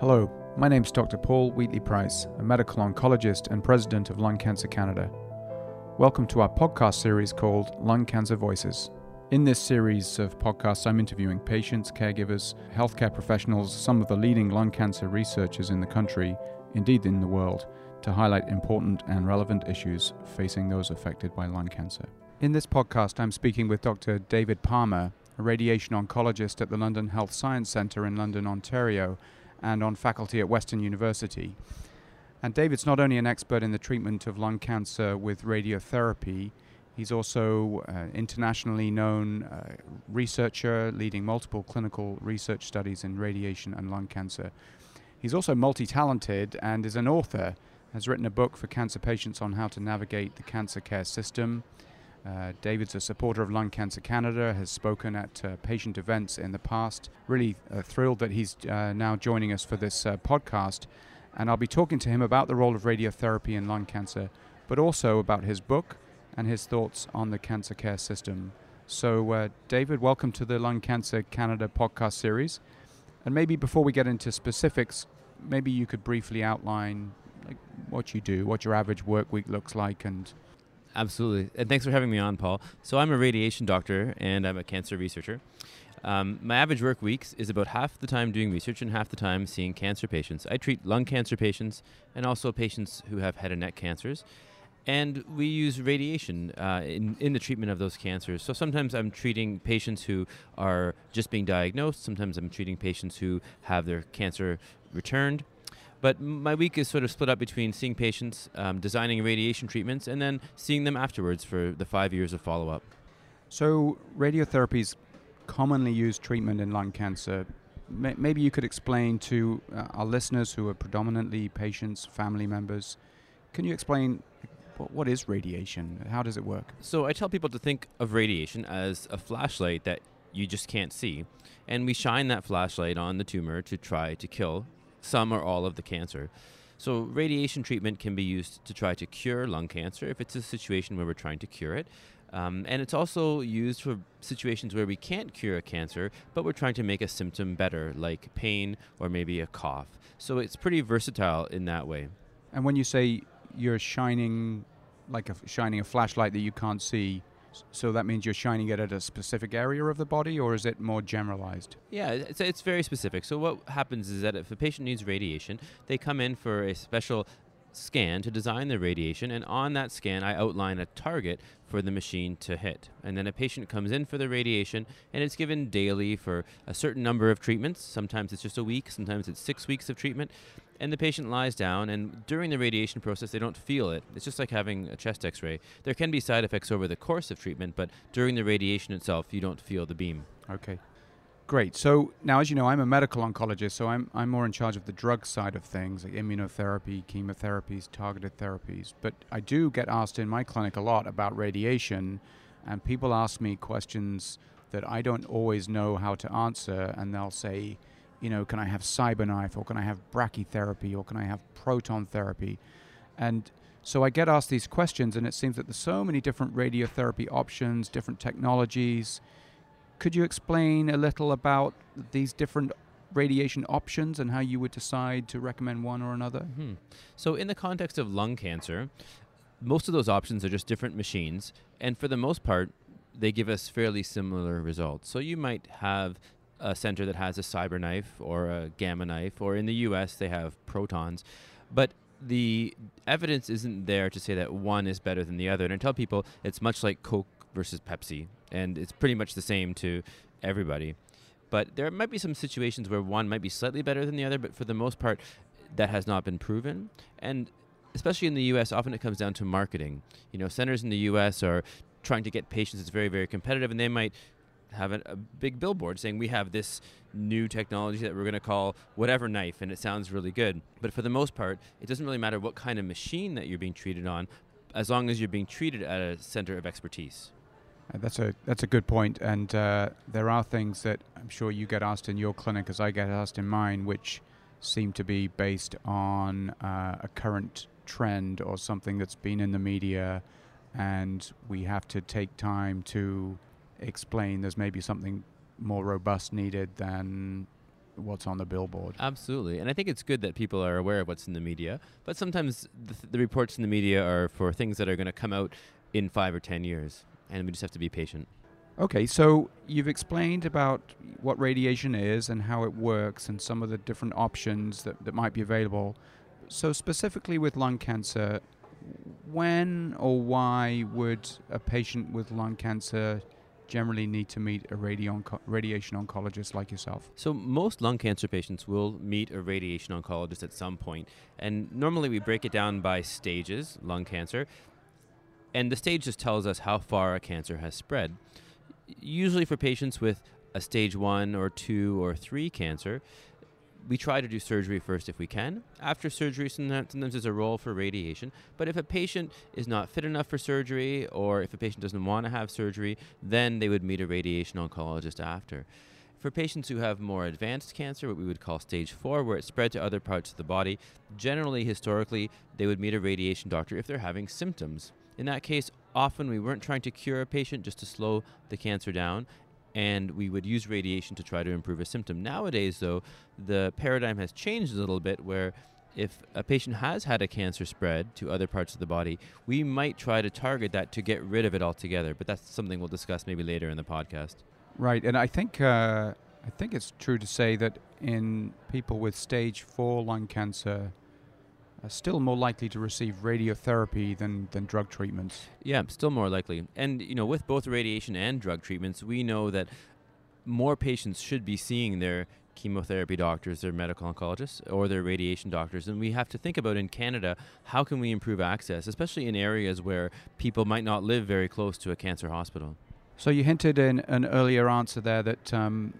Hello, my name's Dr. Paul Wheatley Price, a medical oncologist and president of Lung Cancer Canada. Welcome to our podcast series called Lung Cancer Voices. In this series of podcasts, I'm interviewing patients, caregivers, healthcare professionals, some of the leading lung cancer researchers in the country, indeed in the world, to highlight important and relevant issues facing those affected by lung cancer. In this podcast, I'm speaking with Dr. David Palma, a radiation oncologist at the London Health Science Centre in London, Ontario, and on faculty at Western University. And David's not only an expert in the treatment of lung cancer with radiotherapy, he's also uh, internationally known uh, researcher leading multiple clinical research studies in radiation and lung cancer. He's also multi talented and is an author, has written a book for cancer patients on how to navigate the cancer care system. Uh, David's a supporter of Lung Cancer Canada, has spoken at uh, patient events in the past. Really uh, thrilled that he's uh, now joining us for this uh, podcast. And I'll be talking to him about the role of radiotherapy in lung cancer, but also about his book and his thoughts on the cancer care system. So, uh, David, welcome to the Lung Cancer Canada podcast series. And maybe before we get into specifics, maybe you could briefly outline like, what you do, what your average work week looks like, and Absolutely. And thanks for having me on, Paul. So, I'm a radiation doctor and I'm a cancer researcher. Um, my average work weeks is about half the time doing research and half the time seeing cancer patients. I treat lung cancer patients and also patients who have head and neck cancers. And we use radiation uh, in, in the treatment of those cancers. So sometimes I'm treating patients who are just being diagnosed. Sometimes I'm treating patients who have their cancer returned. But my week is sort of split up between seeing patients, um, designing radiation treatments, and then seeing them afterwards for the five years of follow up. So, radiotherapy is commonly used treatment in lung cancer. M- maybe you could explain to uh, our listeners who are predominantly patients, family members, can you explain what, what is radiation? How does it work? So, I tell people to think of radiation as a flashlight that you just can't see. And we shine that flashlight on the tumor to try to kill some or all of the cancer. So, radiation treatment can be used to try to cure lung cancer if it's a situation where we're trying to cure it. Um, and it's also used for situations where we can't cure a cancer, but we're trying to make a symptom better, like pain or maybe a cough. So, it's pretty versatile in that way. And when you say you're shining, like a, shining a flashlight that you can't see, so that means you're shining it at a specific area of the body, or is it more generalized? Yeah, it's, it's very specific. So what happens is that if a patient needs radiation, they come in for a special scan to design the radiation, and on that scan, I outline a target for the machine to hit. And then a patient comes in for the radiation, and it's given daily for a certain number of treatments. Sometimes it's just a week, sometimes it's six weeks of treatment. And the patient lies down, and during the radiation process, they don't feel it. It's just like having a chest x ray. There can be side effects over the course of treatment, but during the radiation itself, you don't feel the beam. Okay. Great. So now, as you know, I'm a medical oncologist, so I'm, I'm more in charge of the drug side of things, like immunotherapy, chemotherapies, targeted therapies. But I do get asked in my clinic a lot about radiation, and people ask me questions that I don't always know how to answer, and they'll say, you know, can I have CyberKnife, or can I have brachytherapy, or can I have proton therapy? And so I get asked these questions, and it seems that there's so many different radiotherapy options, different technologies could you explain a little about these different radiation options and how you would decide to recommend one or another? Mm-hmm. So, in the context of lung cancer, most of those options are just different machines, and for the most part, they give us fairly similar results. So, you might have a center that has a CyberKnife or a Gamma knife, or in the US, they have protons. But the evidence isn't there to say that one is better than the other. And I tell people it's much like Coke versus Pepsi, and it's pretty much the same to everybody. But there might be some situations where one might be slightly better than the other, but for the most part, that has not been proven. And especially in the US, often it comes down to marketing. You know, centers in the US are trying to get patients, it's very, very competitive, and they might have a, a big billboard saying we have this new technology that we're going to call whatever knife and it sounds really good but for the most part it doesn't really matter what kind of machine that you're being treated on as long as you're being treated at a center of expertise uh, that's a that's a good point, and uh, there are things that I'm sure you get asked in your clinic, as I get asked in mine, which seem to be based on uh, a current trend or something that's been in the media, and we have to take time to explain. There's maybe something more robust needed than what's on the billboard. Absolutely. And I think it's good that people are aware of what's in the media, but sometimes the, the reports in the media are for things that are going to come out in five or 10 years, and we just have to be patient. Okay, so you've explained about what radiation is and how it works and some of the different options that, that might be available. So, specifically with lung cancer, when or why would a patient with lung cancer generally need to meet a radion- radiation oncologist like yourself? So, most lung cancer patients will meet a radiation oncologist at some point. And normally we break it down by stages, lung cancer. And the stage just tells us how far a cancer has spread usually for patients with a stage one or two or three cancer, we try to do surgery first if we can. After surgery, sometimes there's a role for radiation. But if a patient is not fit enough for surgery, or if a patient doesn't want to have surgery, then they would meet a radiation oncologist after. For patients who have more advanced cancer, what we would call stage four, where it spread to other parts of the body, generally, historically, they would meet a radiation doctor if they're having symptoms. In that case, often we weren't trying to cure a patient just to slow the cancer down, and we would use radiation to try to improve a symptom. Nowadays, though, the paradigm has changed a little bit where if a patient has had a cancer spread to other parts of the body, we might try to target that to get rid of it altogether. But that's something we'll discuss maybe later in the podcast. Right, and I think uh, I think it's true to say that in people with stage four lung cancer, are still more likely to receive radiotherapy than, than drug treatments. Yeah, still more likely. And, you know, with both radiation and drug treatments, we know that more patients should be seeing their chemotherapy doctors, their medical oncologists, or their radiation doctors. And we have to think about in Canada how can we improve access, especially in areas where people might not live very close to a cancer hospital. So you hinted in an earlier answer there that um,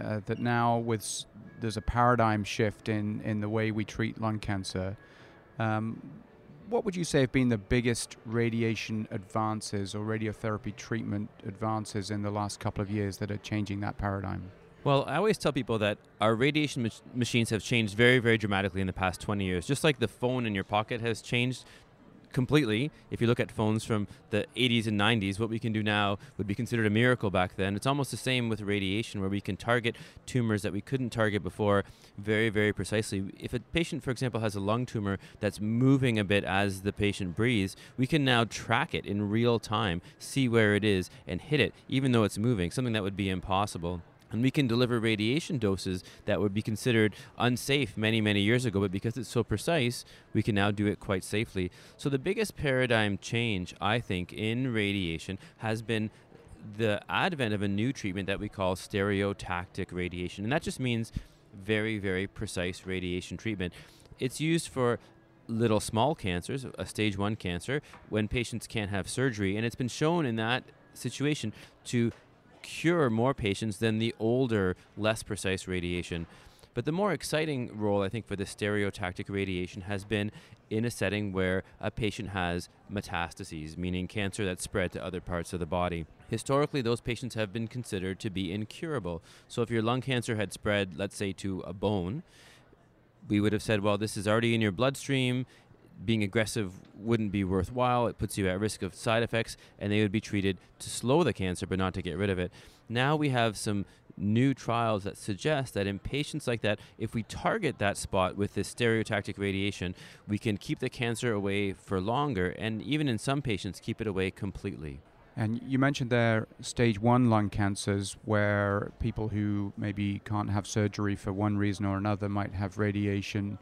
uh, that now with there's a paradigm shift in, in the way we treat lung cancer. Um, what would you say have been the biggest radiation advances or radiotherapy treatment advances in the last couple of years that are changing that paradigm? Well, I always tell people that our radiation mach- machines have changed very, very dramatically in the past 20 years. Just like the phone in your pocket has changed completely. If you look at phones from the 80s and 90s, what we can do now would be considered a miracle back then. It's almost the same with radiation, where we can target tumors that we couldn't target before very, very precisely. If a patient, for example, has a lung tumor that's moving a bit as the patient breathes, we can now track it in real time, see where it is, and hit it, even though it's moving, something that would be impossible. And we can deliver radiation doses that would be considered unsafe many, many years ago, but because it's so precise, we can now do it quite safely. So, the biggest paradigm change, I think, in radiation has been the advent of a new treatment that we call stereotactic radiation. And that just means very, very precise radiation treatment. It's used for little small cancers, a stage one cancer, when patients can't have surgery. And it's been shown in that situation to cure more patients than the older, less precise radiation. But the more exciting role, I think, for the stereotactic radiation has been in a setting where a patient has metastases, meaning cancer that's spread to other parts of the body. Historically, those patients have been considered to be incurable. So if your lung cancer had spread, let's say, to a bone, we would have said, well, this is already in your bloodstream being aggressive wouldn't be worthwhile. It puts you at risk of side effects, and they would be treated to slow the cancer, but not to get rid of it. Now we have some new trials that suggest that in patients like that, if we target that spot with this stereotactic radiation, we can keep the cancer away for longer, and even in some patients, keep it away completely. And you mentioned there stage one lung cancers, where people who maybe can't have surgery for one reason or another might have radiation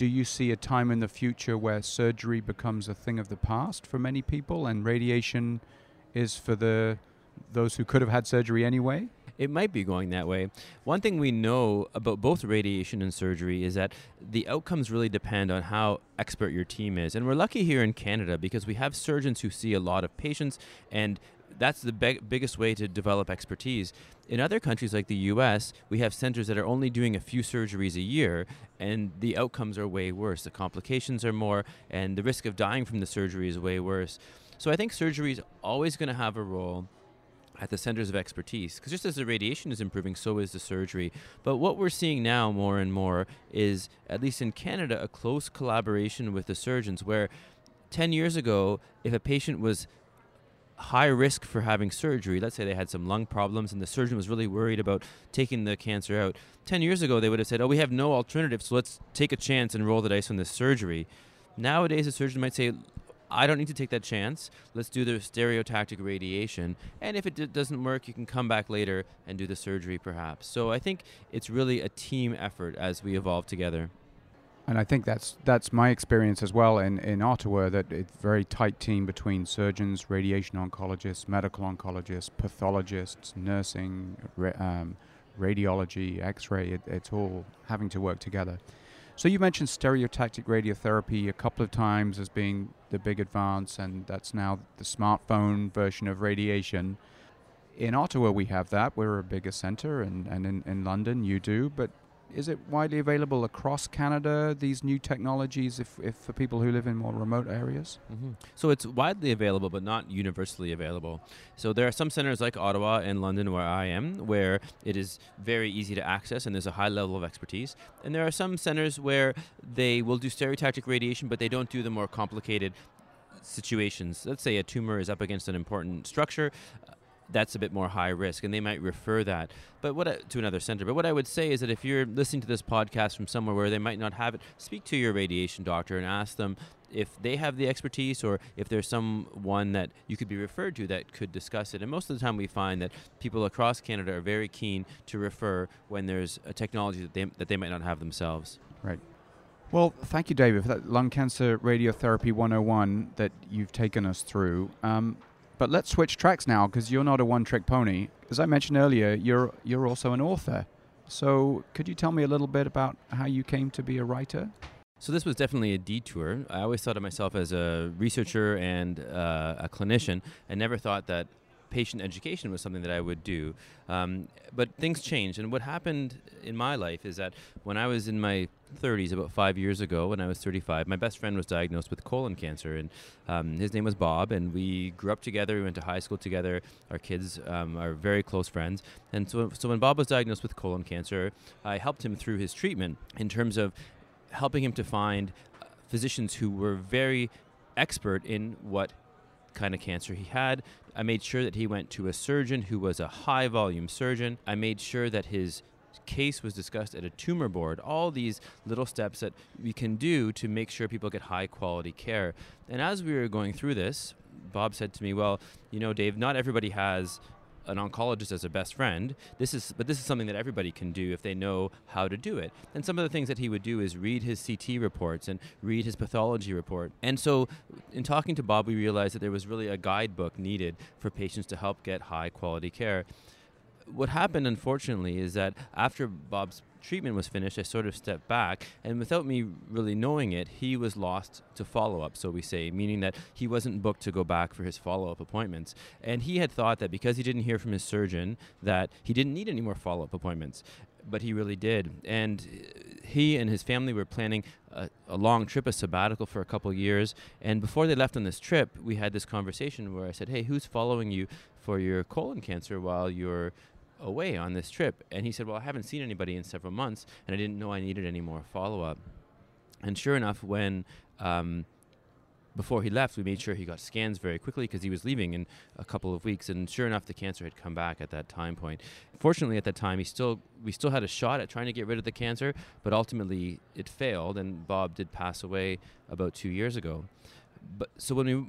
do you see a time in the future where surgery becomes a thing of the past for many people and radiation is for the those who could have had surgery anyway? It might be going that way. One thing we know about both radiation and surgery is that the outcomes really depend on how expert your team is. And we're lucky here in Canada because we have surgeons who see a lot of patients and that's the be- biggest way to develop expertise. In other countries like the US, we have centers that are only doing a few surgeries a year, and the outcomes are way worse. The complications are more, and the risk of dying from the surgery is way worse. So I think surgery is always going to have a role at the centers of expertise because just as the radiation is improving so is the surgery but what we're seeing now more and more is at least in canada a close collaboration with the surgeons where 10 years ago if a patient was high risk for having surgery, let's say they had some lung problems and the surgeon was really worried about taking the cancer out, 10 years ago they would have said, oh, we have no alternative, so let's take a chance and roll the dice on this surgery. Nowadays, a surgeon might say, I don't need to take that chance. Let's do the stereotactic radiation. And if it d- doesn't work, you can come back later and do the surgery perhaps. So I think it's really a team effort as we evolve together. And I think that's that's my experience as well in, in Ottawa that it's very tight team between surgeons, radiation oncologists, medical oncologists, pathologists, nursing, ra- um, radiology, X-ray. It, it's all having to work together. So you mentioned stereotactic radiotherapy a couple of times as being the big advance, and that's now the smartphone version of radiation. In Ottawa, we have that. We're a bigger center, and, and in, in London, you do. But is it widely available across Canada, these new technologies, if, if for people who live in more remote areas? Mm-hmm. So it's widely available, but not universally available. So there are some centers like Ottawa and London, where I am, where it is very easy to access and there's a high level of expertise. And there are some centers where they will do stereotactic radiation, but they don't do the more complicated situations. Let's say a tumor is up against an important structure that's a bit more high risk, and they might refer that. But what I, to another center. But what I would say is that if you're listening to this podcast from somewhere where they might not have it, speak to your radiation doctor and ask them if they have the expertise or if there's someone that you could be referred to that could discuss it. And most of the time, we find that people across Canada are very keen to refer when there's a technology that they that they might not have themselves. Right. Well, thank you, David, for that lung cancer radiotherapy 101 that you've taken us through. Um, but let's switch tracks now because you're not a one-trick pony. As I mentioned earlier, you're you're also an author. So could you tell me a little bit about how you came to be a writer? So this was definitely a detour. I always thought of myself as a researcher and uh, a clinician, and never thought that patient education was something that I would do. Um, but things changed. And what happened in my life is that when I was in my 30s, about five years ago, when I was 35, my best friend was diagnosed with colon cancer. And um, his name was Bob. And we grew up together. We went to high school together. Our kids um, are very close friends. And so, so when Bob was diagnosed with colon cancer, I helped him through his treatment in terms of helping him to find uh, physicians who were very expert in what kind of cancer he had. I made sure that he went to a surgeon who was a high volume surgeon. I made sure that his case was discussed at a tumor board. All these little steps that we can do to make sure people get high quality care. And as we were going through this, Bob said to me, Well, you know, Dave, not everybody has an oncologist as a best friend. This is, but this is something that everybody can do if they know how to do it. And some of the things that he would do is read his CT reports and read his pathology report. And so, in talking to Bob, we realized that there was really a guidebook needed for patients to help get high quality care. What happened, unfortunately, is that after Bob's treatment was finished, I sort of stepped back, and without me really knowing it, he was lost to follow up, so we say, meaning that he wasn't booked to go back for his follow up appointments. And he had thought that because he didn't hear from his surgeon, that he didn't need any more follow up appointments. But he really did. And he and his family were planning a, a, long trip, a sabbatical for a couple years. And before they left on this trip, we had this conversation where I said, Hey, who's following you for your colon cancer while you're away on this trip? And he said, Well, I haven't seen anybody in several months, and I didn't know I needed any more follow up. And sure enough, when um, before he left, we made sure he got scans very quickly because he was leaving in a couple of weeks. And sure enough, the cancer had come back at that time point. Fortunately, at that time, he still we still had a shot at trying to get rid of the cancer, but ultimately it failed, and Bob did pass away about two years ago. But so when we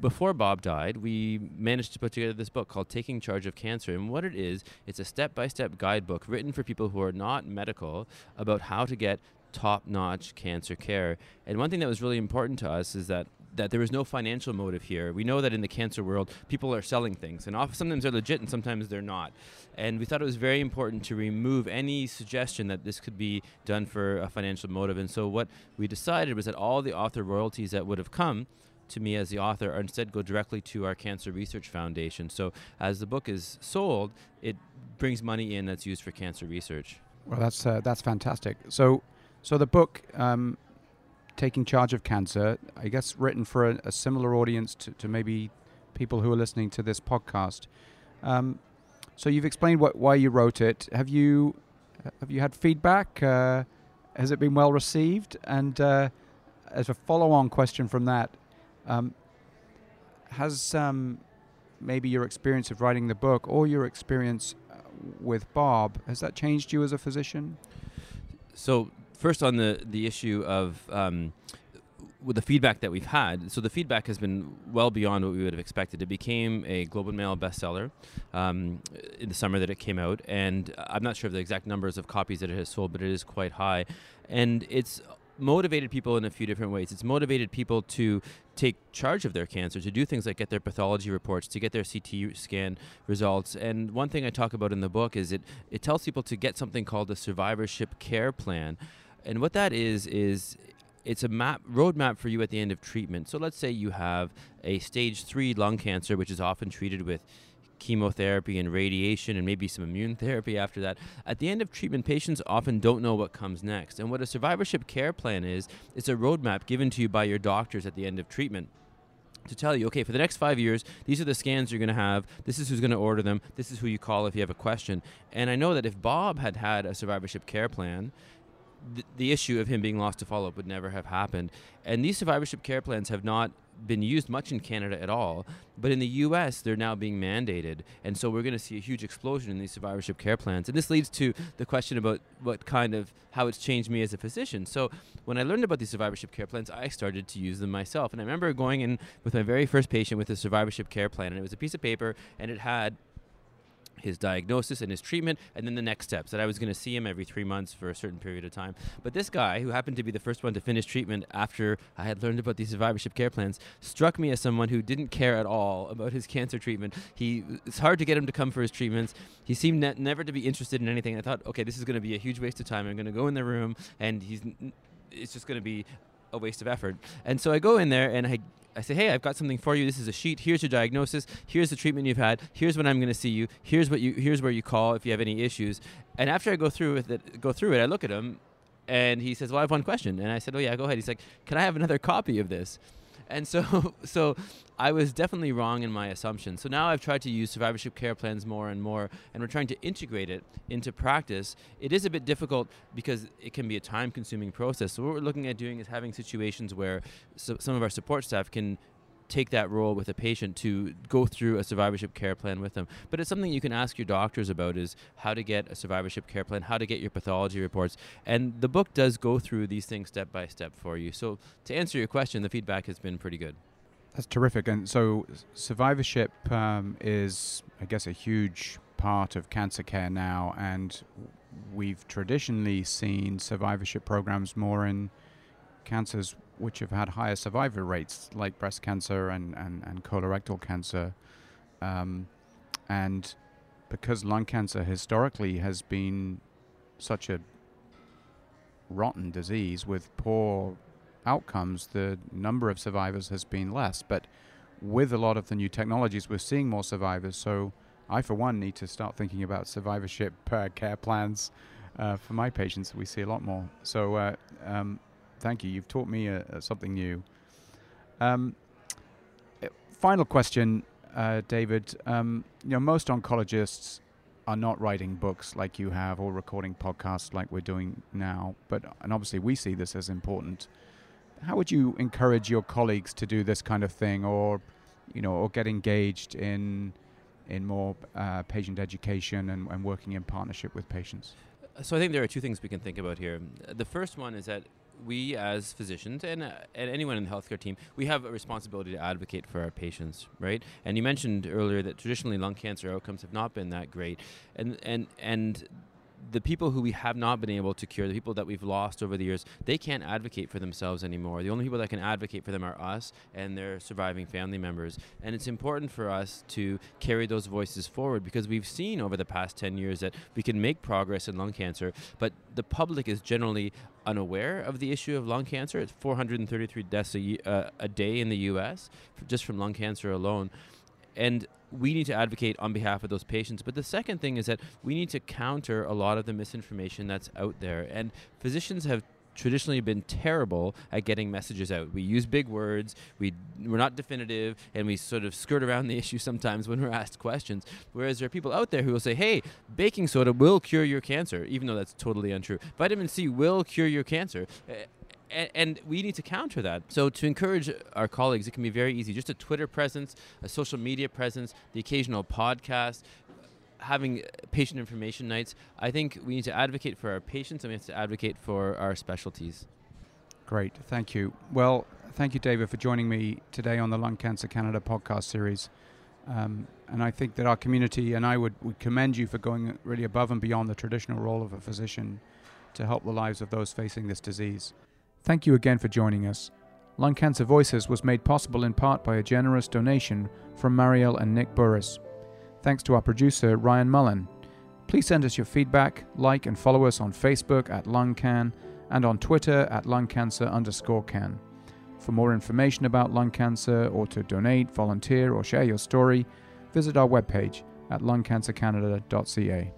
before Bob died, we managed to put together this book called Taking Charge of Cancer. And what it is, it's a step by step guidebook written for people who are not medical about how to get top notch cancer care. And one thing that was really important to us is that that there was no financial motive here. We know that in the cancer world, people are selling things, and often, sometimes they're legit and sometimes they're not. And we thought it was very important to remove any suggestion that this could be done for a financial motive. And so what we decided was that all the author royalties that would have come to me as the author or instead go directly to our Cancer Research Foundation. So as the book is sold, it brings money in that's used for cancer research. Well, that's uh, that's fantastic. So, so the book, um, taking charge of cancer, I guess written for a, a similar audience to, to, maybe people who are listening to this podcast. Um, so you've explained what, why you wrote it. Have you have you had feedback? Uh, has it been well received? And uh, as a follow-on question from that, um, has um, maybe your experience of writing the book or your experience uh, with Bob has that changed you as a physician? So first on the the issue of um, with the feedback that we've had, so the feedback has been well beyond what we would have expected. It became a Globe and Mail bestseller um, in the summer that it came out, and I'm not sure of the exact numbers of copies that it has sold, but it is quite high. And it's motivated people in a few different ways. It's motivated people to take charge of their cancer, to do things like get their pathology reports, to get their CT scan results. And one thing I talk about in the book is it, it tells people to get something called a survivorship care plan. And what that is, is it's a map roadmap for you at the end of treatment. So let's say you have a stage three lung cancer, which is often treated with chemotherapy and radiation and maybe some immune therapy after that. At the end of treatment, patients often don't know what comes next. And what a survivorship care plan is, it's a roadmap given to you by your doctors at the end of treatment to tell you, okay, for the next five years, these are the scans you're going to have. This is who's going to order them. This is who you call if you have a question. And I know that if Bob had had a survivorship care plan, the, issue of him being lost to follow up would never have happened. And these survivorship care plans have not been used much in Canada at all, but in the US, they're now being mandated. And so we're going to see a huge explosion in these survivorship care plans. And this leads to the question about what kind of, how it's changed me as a physician. So when I learned about these survivorship care plans, I started to use them myself. And I remember going in with my very first patient with a survivorship care plan, and it was a piece of paper, and it had his diagnosis and his treatment, and then the next steps. That I was going to see him every three months for a certain period of time. But this guy, who happened to be the first one to finish treatment after I had learned about these survivorship care plans, struck me as someone who didn't care at all about his cancer treatment. He it's hard to get him to come for his treatments. He seemed ne- never to be interested in anything. I thought, okay, this is going to be a huge waste of time. I'm going to go in the room, and he's it's just going to be a waste of effort. And so I go in there and I I say, hey, I've got something for you. This is a sheet. Here's your diagnosis. Here's the treatment you've had. Here's when I'm going to see you. Here's what you. Here's where you call if you have any issues. And after I go through with it, go through it, I look at him, and he says, well, I have one question. And I said, oh yeah, go ahead. He's like, can I have another copy of this? And so, so I was definitely wrong in my assumption. So now I've tried to use survivorship care plans more and more, and we're trying to integrate it into practice. It is a bit difficult because it can be a time consuming process. So, what we're looking at doing is having situations where so some of our support staff can take that role with a patient to go through a survivorship care plan with them. But it's something you can ask your doctors about is how to get a survivorship care plan, how to get your pathology reports. And the book does go through these things step by step for you. So to answer your question, the feedback has been pretty good. That's terrific. And so survivorship um, is, I guess, a huge part of cancer care now. And we've traditionally seen survivorship programs more in cancers which have had higher survivor rates, like breast cancer and, and, and colorectal cancer. Um, and because lung cancer historically has been such a rotten disease with poor outcomes, the number of survivors has been less. But with a lot of the new technologies, we're seeing more survivors. So I, for one, need to start thinking about survivorship uh, care plans uh, for my patients. We see a lot more. So uh, um, thank you. You've taught me uh, uh, something new. Um, eh, final question, uh, David. Um, you know, most oncologists are not writing books like you have or recording podcasts like we're doing now. But and obviously we see this as important. How would you encourage your colleagues to do this kind of thing, or you know, or get engaged in in more uh, patient education and, and working in partnership with patients? So I think there are two things we can think about here. The first one is that we as physicians and, uh, and anyone in the healthcare team, we have a responsibility to advocate for our patients, right? And you mentioned earlier that traditionally lung cancer outcomes have not been that great, and and and the people who we have not been able to cure, the people that we've lost over the years, they can't advocate for themselves anymore. The only people that can advocate for them are us and their surviving family members. And it's important for us to carry those voices forward because we've seen over the past 10 years that we can make progress in lung cancer, but the public is generally unaware of the issue of lung cancer. It's 433 deaths a, uh, a day in the US just from lung cancer alone. And we need to advocate on behalf of those patients. But the second thing is that we need to counter a lot of the misinformation that's out there. And physicians have traditionally been terrible at getting messages out. We use big words, we, we're not definitive, and we sort of skirt around the issue sometimes when we're asked questions. Whereas there are people out there who will say, hey, baking soda will cure your cancer, even though that's totally untrue. Vitamin C will cure your cancer. And, and we need to counter that. So to encourage our colleagues, it can be very easy. Just a Twitter presence, a social media presence, the occasional podcast, having patient information nights. I think we need to advocate for our patients and we have to advocate for our specialties. Great, thank you. Well, thank you, David, for joining me today on the Lung Cancer Canada podcast series. Um, and I think that our community and I would, would commend you for going really above and beyond the traditional role of a physician to help the lives of those facing this disease. Thank you again for joining us. Lung Cancer Voices was made possible in part by a generous donation from Marielle and Nick Burris. Thanks to our producer, Ryan Mullen. Please send us your feedback, like and follow us on Facebook at LungCan and on Twitter at lungcancer underscore can. For more information about lung cancer or to donate, volunteer, or share your story, visit our webpage at lungcancercanada.ca.